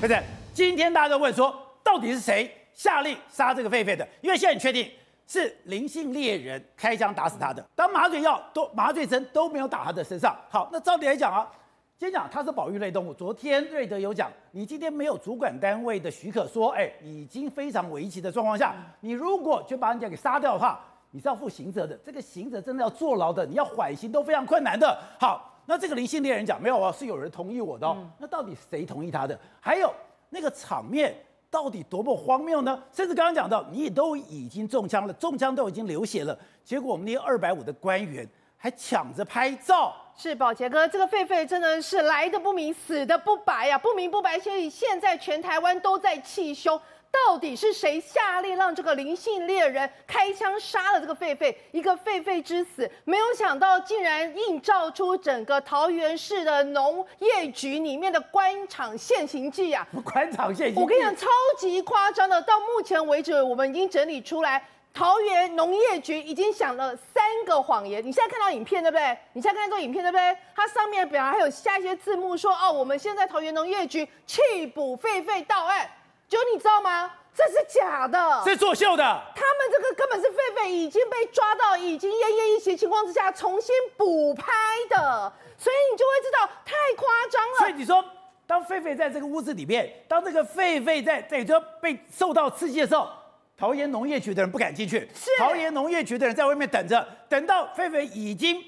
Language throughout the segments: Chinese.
不是？今天大家都问说，到底是谁下令杀这个狒狒的？因为现在你确定是林姓猎人开枪打死他的，当麻醉药都麻醉针都没有打他的身上。好，那照理来讲啊，今天讲它是保育类动物。昨天瑞德有讲，你今天没有主管单位的许可，说，哎，已经非常危急的状况下，你如果就把人家给杀掉的话，你是要负刑责的。这个刑责真的要坐牢的，你要缓刑都非常困难的。好。那这个林姓猎人讲没有啊，是有人同意我的哦。嗯、那到底谁同意他的？还有那个场面到底多么荒谬呢？甚至刚刚讲到，你都已经中枪了，中枪都已经流血了，结果我们那二百五的官员还抢着拍照。是宝杰哥，这个狒狒真的是来的不明，死的不白呀、啊，不明不白。所以现在全台湾都在气凶。到底是谁下令让这个灵性猎人开枪杀了这个狒狒？一个狒狒之死，没有想到竟然映照出整个桃园市的农业局里面的官场现形记啊！官场现形，我跟你讲，超级夸张的。到目前为止，我们已经整理出来，桃园农业局已经想了三个谎言。你现在看到影片对不对？你现在看到这个影片对不对？它上面表还有下一些字幕说：哦，我们现在桃园农业局弃捕狒狒到案。就你知道吗？这是假的，是作秀的。他们这个根本是狒狒已经被抓到，已经奄奄一息情况之下重新补拍的，所以你就会知道太夸张了。所以你说，当狒狒在这个屋子里面，当这个狒狒在在这被受到刺激的时候，桃园农业局的人不敢进去，是桃园农业局的人在外面等着，等到狒狒已经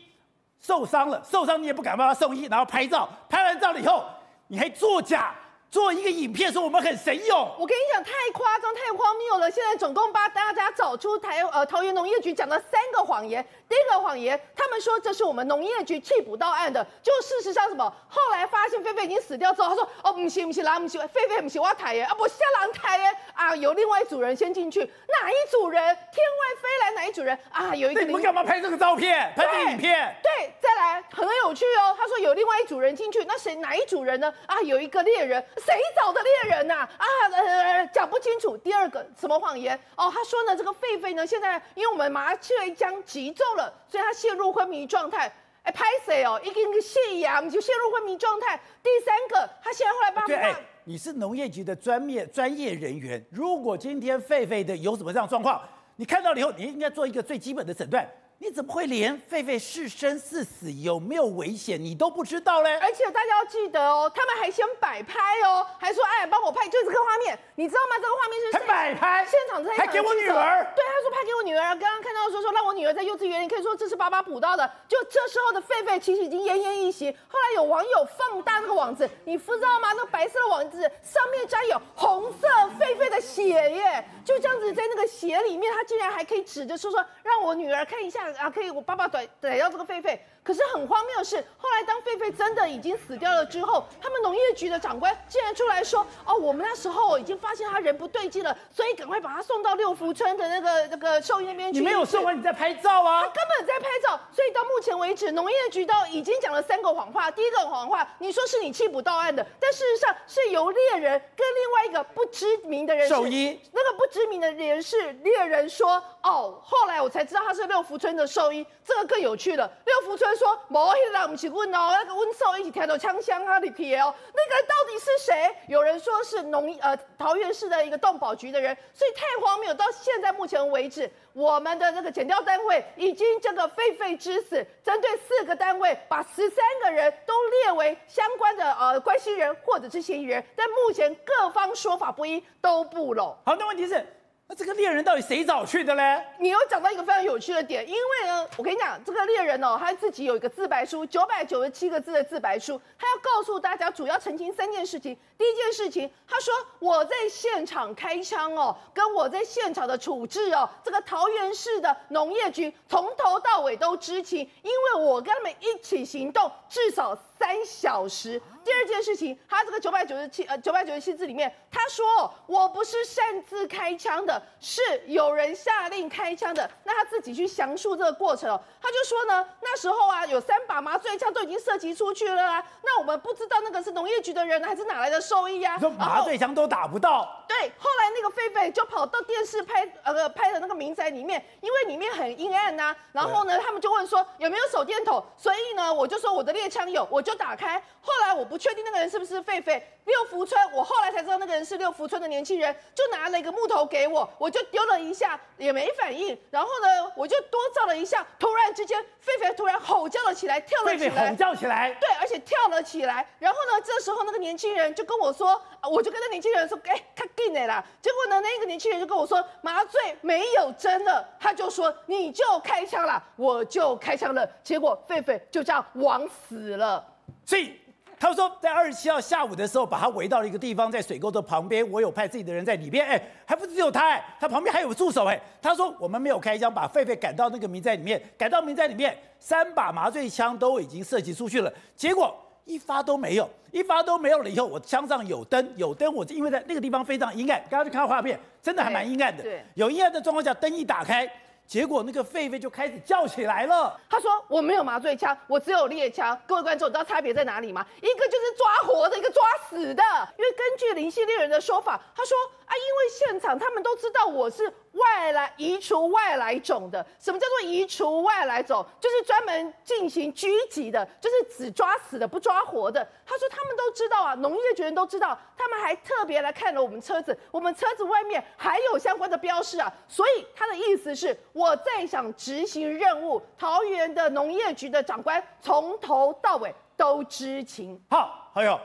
受伤了，受伤你也不敢帮他送医，然后拍照，拍完照了以后，你还作假。做一个影片说我们很神勇，我跟你讲太夸张太荒谬了。现在总共帮大家找出台呃桃园农业局讲了三个谎言。第一个谎言，他们说这是我们农业局缉捕到案的，就事实上什么？后来发现狒狒已经死掉之后，他说哦不行不行，啦不行，狒狒不行，我要抬耶啊不下狼抬耶啊，有另外一组人先进去，哪一组人？天外飞来哪一组人啊？有一个你们干嘛拍这个照片？拍这个影片？对，再来很有趣哦。他说有另外一组人进去，那谁哪一组人呢？啊，有一个猎人。谁找的猎人呐？啊，呃，讲不清楚。第二个什么谎言？哦，他说呢，这个狒狒呢，现在因为我们麻醉枪击中了，所以他陷入昏迷状态。哎，拍谁哦？一个一个泻牙，就陷入昏迷状态。第三个，他现在后来帮他。你是农业局的专业专业人员，如果今天狒狒的有什么这样状况，你看到了以后，你应该做一个最基本的诊断。你怎么会连狒狒是生是死有没有危险你都不知道嘞？而且大家要记得哦，他们还先摆拍哦，还说哎，帮我拍，就这个画面，你知道吗？这个画面是还摆拍，现场在还给我女儿，对，他说拍给我女儿。刚刚看到说说让我女儿在幼稚园，你可以说这是爸爸捕到的。就这时候的狒狒其实已经奄奄一息。后来有网友放大那个网子，你不知道吗？那个白色的网子上面沾有红色狒狒的血耶，就这样子在那个血里面，他竟然还可以指着说说让我女儿看一下。啊，可以，我爸爸逮逮到这个狒狒。可是很荒谬的是，后来当狒狒真的已经死掉了之后，他们农业局的长官竟然出来说：“哦，我们那时候已经发现他人不对劲了，所以赶快把他送到六福村的那个那个兽医那边去。”你没有送完，你在拍照啊？他根本在拍照。所以到目前为止，农业局都已经讲了三个谎话。第一个谎话，你说是你弃捕到案的，但事实上是由猎人跟另外一个不知名的人，兽医，那个不知名的人士猎人说：“哦，后来我才知道他是六福村的兽医。”这个更有趣了，六福村说：“某一个人不是问哦，那个温兽一起听到枪响啊里皮哦，那个到底是谁？有人说是农呃桃园市的一个动保局的人，所以太荒谬。到现在目前为止，我们的这个检调单位已经这个狒狒之死，针对四个单位，把十三个人都列为相关的呃关系人或者是嫌疑人，但目前各方说法不一，都不拢。好，那问题是。那这个猎人到底谁找去的嘞？你有讲到一个非常有趣的点，因为呢，我跟你讲，这个猎人哦，他自己有一个自白书，九百九十七个字的自白书，他要告诉大家主要澄清三件事情。第一件事情，他说我在现场开枪哦，跟我在现场的处置哦，这个桃园市的农业局从头到尾都知情，因为我跟他们一起行动至少三小时。第二件事情，他这个九百九十七呃九百九十七字里面，他说我不是擅自开枪的，是有人下令开枪的。那他自己去详述这个过程哦，他就说呢，那时候啊有三把麻醉枪都已经射击出去了啊，那我们不知道那个是农业局的人还是哪来的兽医啊？说麻醉枪都打不到。对，后来那个狒狒就跑到电视拍呃拍的那个民宅里面，因为里面很阴暗呐、啊，然后呢他们就问说有没有手电筒，所以呢我就说我的猎枪有，我就打开。后来我不确定那个人是不是狒狒。六福村，我后来才知道那个人是六福村的年轻人，就拿了一个木头给我，我就丢了一下，也没反应。然后呢，我就多照了一下，突然之间，狒狒突然吼叫了起来，跳了起来。狒狒吼叫起来。对，而且跳了起来。然后呢，这时候那个年轻人就跟我说，我就跟那年轻人说，哎，他进来了。结果呢，那个年轻人就跟我说，麻醉没有针了。他就说，你就开枪了，我就开枪了。结果狒狒就这样枉死了。所以。他说，在二十七号下午的时候，把他围到了一个地方，在水沟的旁边。我有派自己的人在里边，哎，还不只有他，哎，他旁边还有助手，哎。他说，我们没有开枪，把狒狒赶到那个民宅里面，赶到民宅里面，三把麻醉枪都已经射击出去了，结果一发都没有，一发都没有了。以后我枪上有灯，有灯，我因为在那个地方非常阴暗，刚刚就看到画面，真的还蛮阴暗的。对，有阴暗的状况下，灯一打开。结果那个狒狒就开始叫起来了。他说：“我没有麻醉枪，我只有猎枪。”各位观众，你知道差别在哪里吗？一个就是抓活的，一个抓死的。因为根据灵性猎人的说法，他说。啊，因为现场他们都知道我是外来移除外来种的。什么叫做移除外来种？就是专门进行狙击的，就是只抓死的不抓活的。他说他们都知道啊，农业局人都知道，他们还特别来看了我们车子，我们车子外面还有相关的标识啊。所以他的意思是，我在想执行任务，桃园的农业局的长官从头到尾都知情。好，还有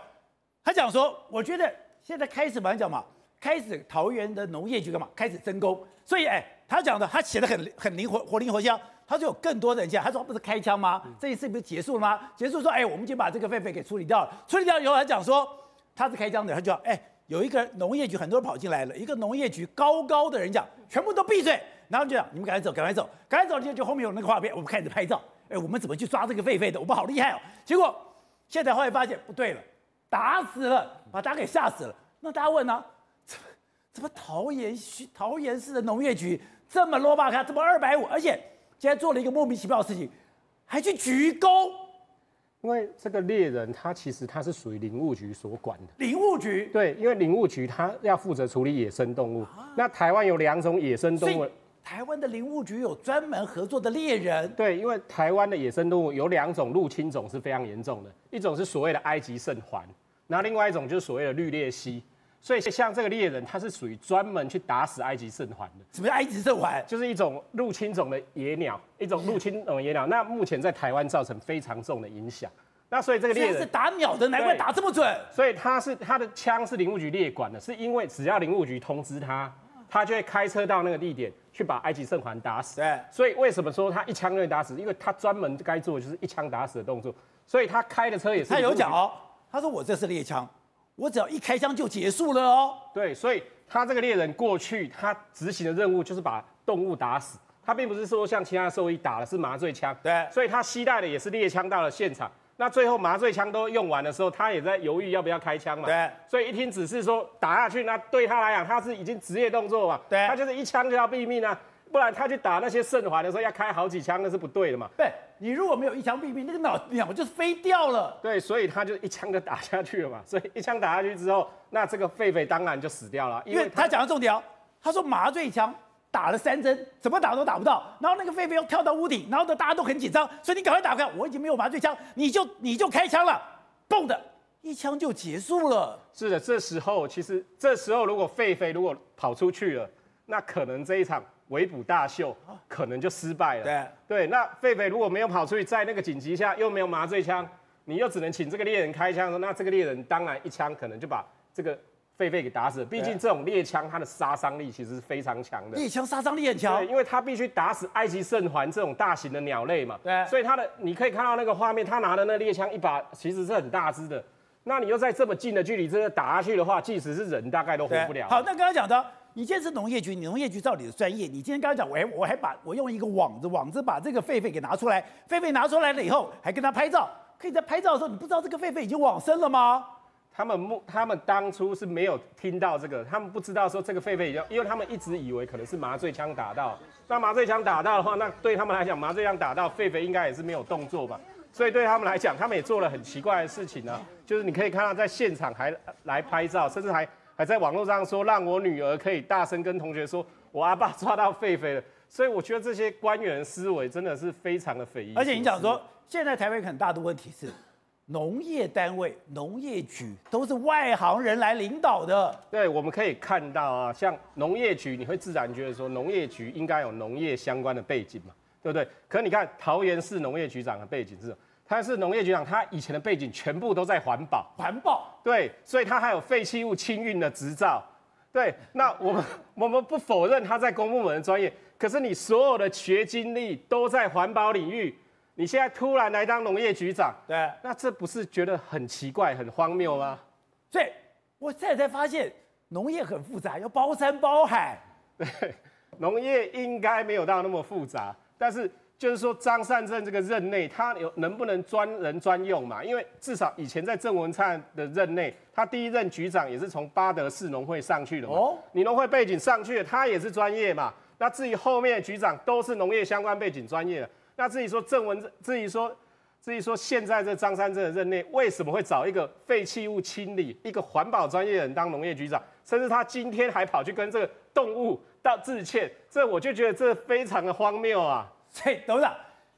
他讲说，我觉得现在开始嘛，讲嘛。开始桃园的农业局干嘛？开始增工，所以哎，他讲的他写的很很灵活，活灵活现。他说有更多的人讲，他说不是开枪吗？这一次不是结束了吗？结束说哎，我们就把这个狒狒给处理掉了。处理掉以后，他讲说他是开枪的，他就说哎，有一个农业局很多人跑进来了，一个农业局高高的人讲，全部都闭嘴，然后就讲你们赶快走，赶快走，赶快走，就就后面有那个画面，我们开始拍照。哎，我们怎么去抓这个狒狒的？我们好厉害哦！结果现在后来发现不对了，打死了，把大家给吓死了。那大家问呢？怎么桃园桃园市的农业局这么罗巴卡，这么二百五，而且今天做了一个莫名其妙的事情，还去鞠躬？因为这个猎人他其实他是属于林务局所管的。林务局？对，因为林务局他要负责处理野生动物。啊、那台湾有两种野生动物。台湾的林务局有专门合作的猎人。对，因为台湾的野生动物有两种入侵种是非常严重的，一种是所谓的埃及圣环，然后另外一种就是所谓的绿鬣蜥。所以像这个猎人，他是属于专门去打死埃及圣环的。什么叫埃及圣环？就是一种入侵种的野鸟，一种入侵种的野鸟。那目前在台湾造成非常重的影响。那所以这个猎人是打鸟的，难怪打这么准。所以他是他的枪是林务局列管的，是因为只要林务局通知他，他就会开车到那个地点去把埃及圣环打死。对。所以为什么说他一枪就能打死？因为他专门该做的就是一枪打死的动作。所以他开的车也是。他有讲哦，他说我这是猎枪。我只要一开枪就结束了哦。对，所以他这个猎人过去，他执行的任务就是把动物打死。他并不是说像其他兽医打的是麻醉枪。对。所以他携带的也是猎枪到了现场。那最后麻醉枪都用完的时候，他也在犹豫要不要开枪嘛。对。所以一听只是说打下去，那对他来讲，他是已经职业动作嘛。对。他就是一枪就要毙命啊。不然他去打那些圣环的时候要开好几枪，那是不对的嘛。对，你如果没有一枪毙命，那个脑鸟就飞掉了。对，所以他就一枪就打下去了嘛。所以一枪打下去之后，那这个狒狒当然就死掉了。因为他讲的重点哦，他说麻醉枪打了三针，怎么打都打不到。然后那个狒狒又跳到屋顶，然后呢大家都很紧张，所以你赶快打开。我已经没有麻醉枪，你就你就开枪了，嘣的一枪就结束了。是的，这时候其实这时候如果狒狒如果跑出去了，那可能这一场。围捕大秀可能就失败了。对对，那狒狒如果没有跑出去，在那个紧急下又没有麻醉枪，你又只能请这个猎人开枪，那这个猎人当然一枪可能就把这个狒狒给打死了。毕竟这种猎枪它的杀伤力其实是非常强的。猎枪杀伤力很强，因为它必须打死埃及圣环这种大型的鸟类嘛。对，所以它的你可以看到那个画面，他拿的那猎枪一把其实是很大支的。那你又在这么近的距离真的打下去的话，即使是人大概都活不了。好，那刚刚讲的。你今天是农业局，你农业局照你的专业，你今天刚刚讲，我还我还把我用一个网子网子把这个狒狒给拿出来，狒狒拿出来了以后，还跟他拍照，可以在拍照的时候，你不知道这个狒狒已经往生了吗？他们目他们当初是没有听到这个，他们不知道说这个狒狒已经，因为他们一直以为可能是麻醉枪打到，那麻醉枪打到的话，那对他们来讲，麻醉枪打到狒狒应该也是没有动作吧，所以对他们来讲，他们也做了很奇怪的事情呢、就是你可以看到在现场还来拍照，甚至还。还在网络上说，让我女儿可以大声跟同学说，我阿爸抓到狒狒了。所以我觉得这些官员思维真的是非常的匪夷。而且你讲说，现在台湾很大的问题是，农业单位、农业局都是外行人来领导的。对，我们可以看到啊，像农业局，你会自然觉得说农业局应该有农业相关的背景嘛，对不对？可是你看桃园市农业局长的背景是，他是农业局长，他以前的背景全部都在环保，环保，对，所以他还有废弃物清运的执照。对，那我们我们不否认他在公部门的专业，可是你所有的学经历都在环保领域，你现在突然来当农业局长，对，那这不是觉得很奇怪、很荒谬吗？所以我现在才发现农业很复杂，要包山包海。对，农业应该没有到那么复杂，但是。就是说，张善政这个任内，他有能不能专人专用嘛？因为至少以前在郑文灿的任内，他第一任局长也是从巴德市农会上去的嘛。哦，你农会背景上去的，他也是专业嘛。那至于后面的局长都是农业相关背景专业的。那至于说郑文，至于说，至于说现在这张善政的任内，为什么会找一个废弃物清理、一个环保专业人当农业局长？甚至他今天还跑去跟这个动物道致歉，这我就觉得这非常的荒谬啊！所以董事长，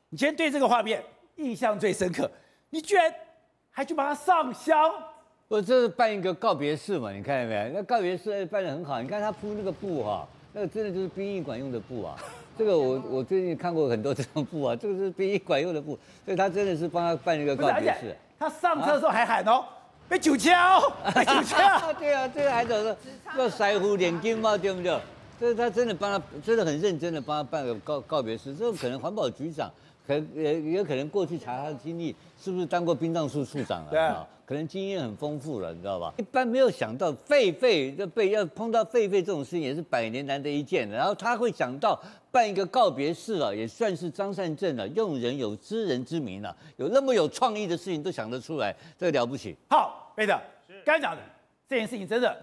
你今天对这个画面印象最深刻，你居然还去帮他上香？我这是办一个告别式嘛，你看见没？那告别式办得很好，你看他铺那个布哈，那个真的就是殡仪馆用的布啊。这个我我最近看过很多这种布啊，这个是殡仪馆用的布，所以他真的是帮他办一个告别式。他上车的时候还喊哦，被酒枪，被酒枪。对啊，这个还走说要腮胡点睛嘛，对不对？这是他真的帮他，真的很认真的帮他办个告告别式。这个可能环保局长，可也也可能过去查他的经历，是不是当过殡葬处处长了？对啊，可能经验很丰富了，你知道吧？一般没有想到狒狒要被要碰到狒狒这种事情，也是百年难得一见的。然后他会想到办一个告别式了，也算是张善政了，用人有知人之明了，有那么有创意的事情都想得出来，这个了不起。好，贝德，刚才讲的这件事情真的。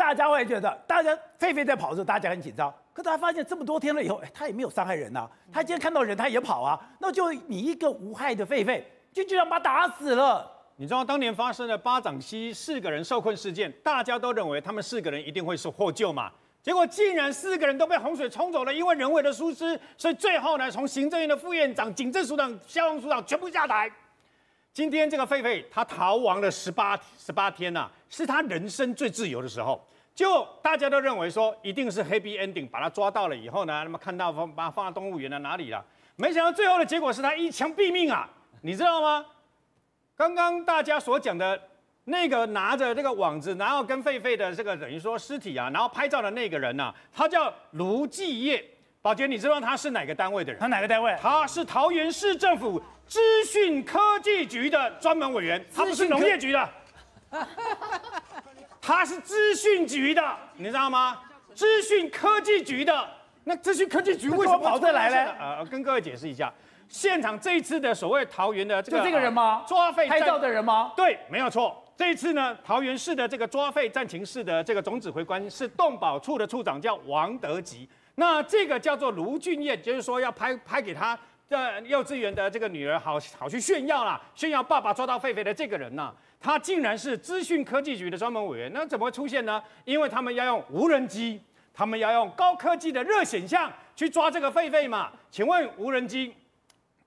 大家会觉得，大家狒狒在跑的时候，大家很紧张。可大家发现这么多天了以后，哎，他也没有伤害人呐、啊。他今天看到人，他也跑啊。那就你一个无害的狒狒，就就这样把他打死了。你知道当年发生的巴掌溪四个人受困事件，大家都认为他们四个人一定会是获救嘛？结果竟然四个人都被洪水冲走了，因为人为的疏失。所以最后呢，从行政院的副院长、警政署长、消防署长全部下台。今天这个狒狒他逃亡了十八十八天呐、啊，是他人生最自由的时候。就大家都认为说一定是 happy ending，把他抓到了以后呢，那么看到放把他放到动物园的哪里了？没想到最后的结果是他一枪毙命啊！你知道吗？刚刚大家所讲的那个拿着这个网子，然后跟狒狒的这个等于说尸体啊，然后拍照的那个人呢、啊，他叫卢继业。宝杰，你知道他是哪个单位的人？他哪个单位？他是桃园市政府资讯科技局的专门委员，他不是农业局的。他是资讯局的，你知道吗？资讯科技局的，那资讯科技局为什么跑这来呢？呃，跟各位解释一下，现场这一次的所谓桃园的这个，就这个人吗？抓狒拍照的人吗？对，没有错。这一次呢，桃园市的这个抓狒战情室的这个总指挥官是动保处的处长，叫王德吉。那这个叫做卢俊业，就是说要拍拍给他的幼稚园的这个女儿好，好好去炫耀啦，炫耀爸爸抓到狒狒的这个人呢、啊。他竟然是资讯科技局的专门委员，那怎么会出现呢？因为他们要用无人机，他们要用高科技的热显像去抓这个狒狒嘛？请问无人机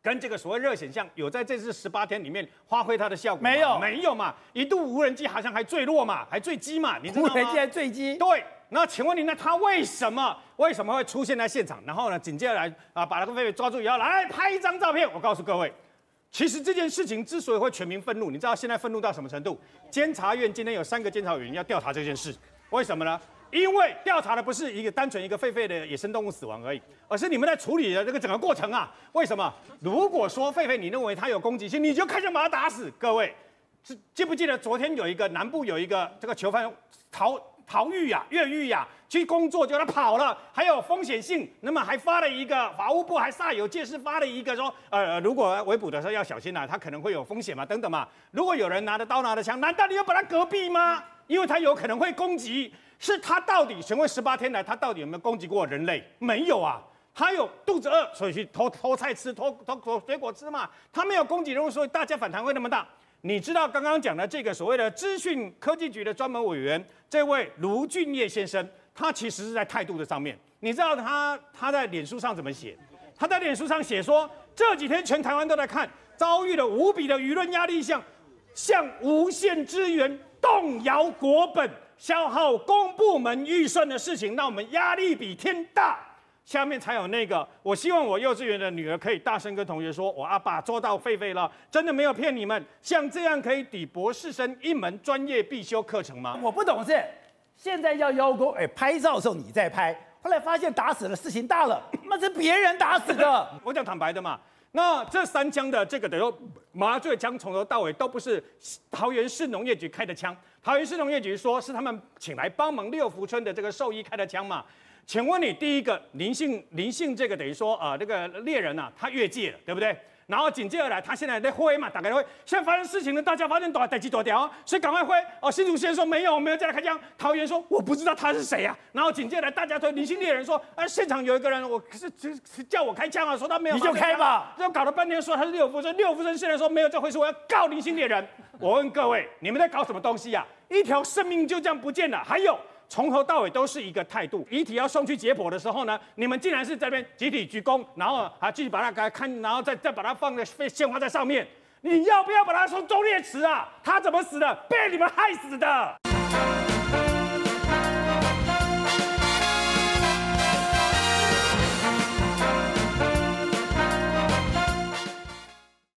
跟这个所谓热显像有在这次十八天里面发挥它的效果吗？没有，没有嘛？一度无人机好像还坠落嘛，还坠机嘛？你知道吗？无人机还坠机？对。那请问你，那他为什么为什么会出现在现场？然后呢，紧接着来啊，把那个狒狒抓住以后，来拍一张照片。我告诉各位。其实这件事情之所以会全民愤怒，你知道现在愤怒到什么程度？监察院今天有三个监察委员要调查这件事，为什么呢？因为调查的不是一个单纯一个狒狒的野生动物死亡而已，而是你们在处理的这个整个过程啊。为什么？如果说狒狒你认为它有攻击性，你就开枪把它打死。各位，记不记得昨天有一个南部有一个这个囚犯逃？逃狱呀，越狱呀，去工作就他跑了，还有风险性，那么还发了一个法务部还煞有介事发了一个说，呃，如果围捕的时候要小心啊，他可能会有风险嘛，等等嘛。如果有人拿着刀拿着枪，难道你要把他隔壁吗？因为他有可能会攻击，是他到底询问十八天来，他到底有没有攻击过人类？没有啊，他有肚子饿，所以去偷偷菜吃，偷偷偷水果吃嘛，他没有攻击人物，所以大家反弹会那么大。你知道刚刚讲的这个所谓的资讯科技局的专门委员，这位卢俊业先生，他其实是在态度的上面。你知道他他在脸书上怎么写？他在脸书上写说，这几天全台湾都在看。遭遇了无比的舆论压力下，向无限支援动摇国本、消耗公部门预算的事情，让我们压力比天大。下面才有那个，我希望我幼稚园的女儿可以大声跟同学说，我阿爸捉到狒狒了，真的没有骗你们。像这样可以抵博士生一门专业必修课程吗？我不懂事，现在要邀功，哎，拍照的时候你在拍，后来发现打死了，事情大了，那是别人打死的。我讲坦白的嘛，那这三枪的这个等于麻醉枪从头到尾都不是桃园市农业局开的枪，桃园市农业局说是他们请来帮忙六福村的这个兽医开的枪嘛。请问你第一个林姓林姓这个等于说啊、呃、那个猎人呐、啊，他越界了，对不对？然后紧接而来，他现在在挥嘛，打开挥。现在发生事情了，大家发现躲逮鸡躲掉，所以赶快挥。哦，新竹县说没有，没有再来开枪。桃园说我不知道他是谁呀、啊。然后紧接着来，大家说林姓猎人说，啊，现场有一个人，我是是，是叫我开枪啊，说他没有，你就开吧。就搞了半天说他是六福生，六福生现在说没有这回事，我要告林姓猎人。我问各位，你们在搞什么东西呀、啊？一条生命就这样不见了，还有。从头到尾都是一个态度，遗体要送去解剖的时候呢，你们竟然是这边集体鞠躬，然后还继续把它给看，然后再再把它放在鲜花在上面，你要不要把它送忠烈祠啊？他怎么死的？被你们害死的。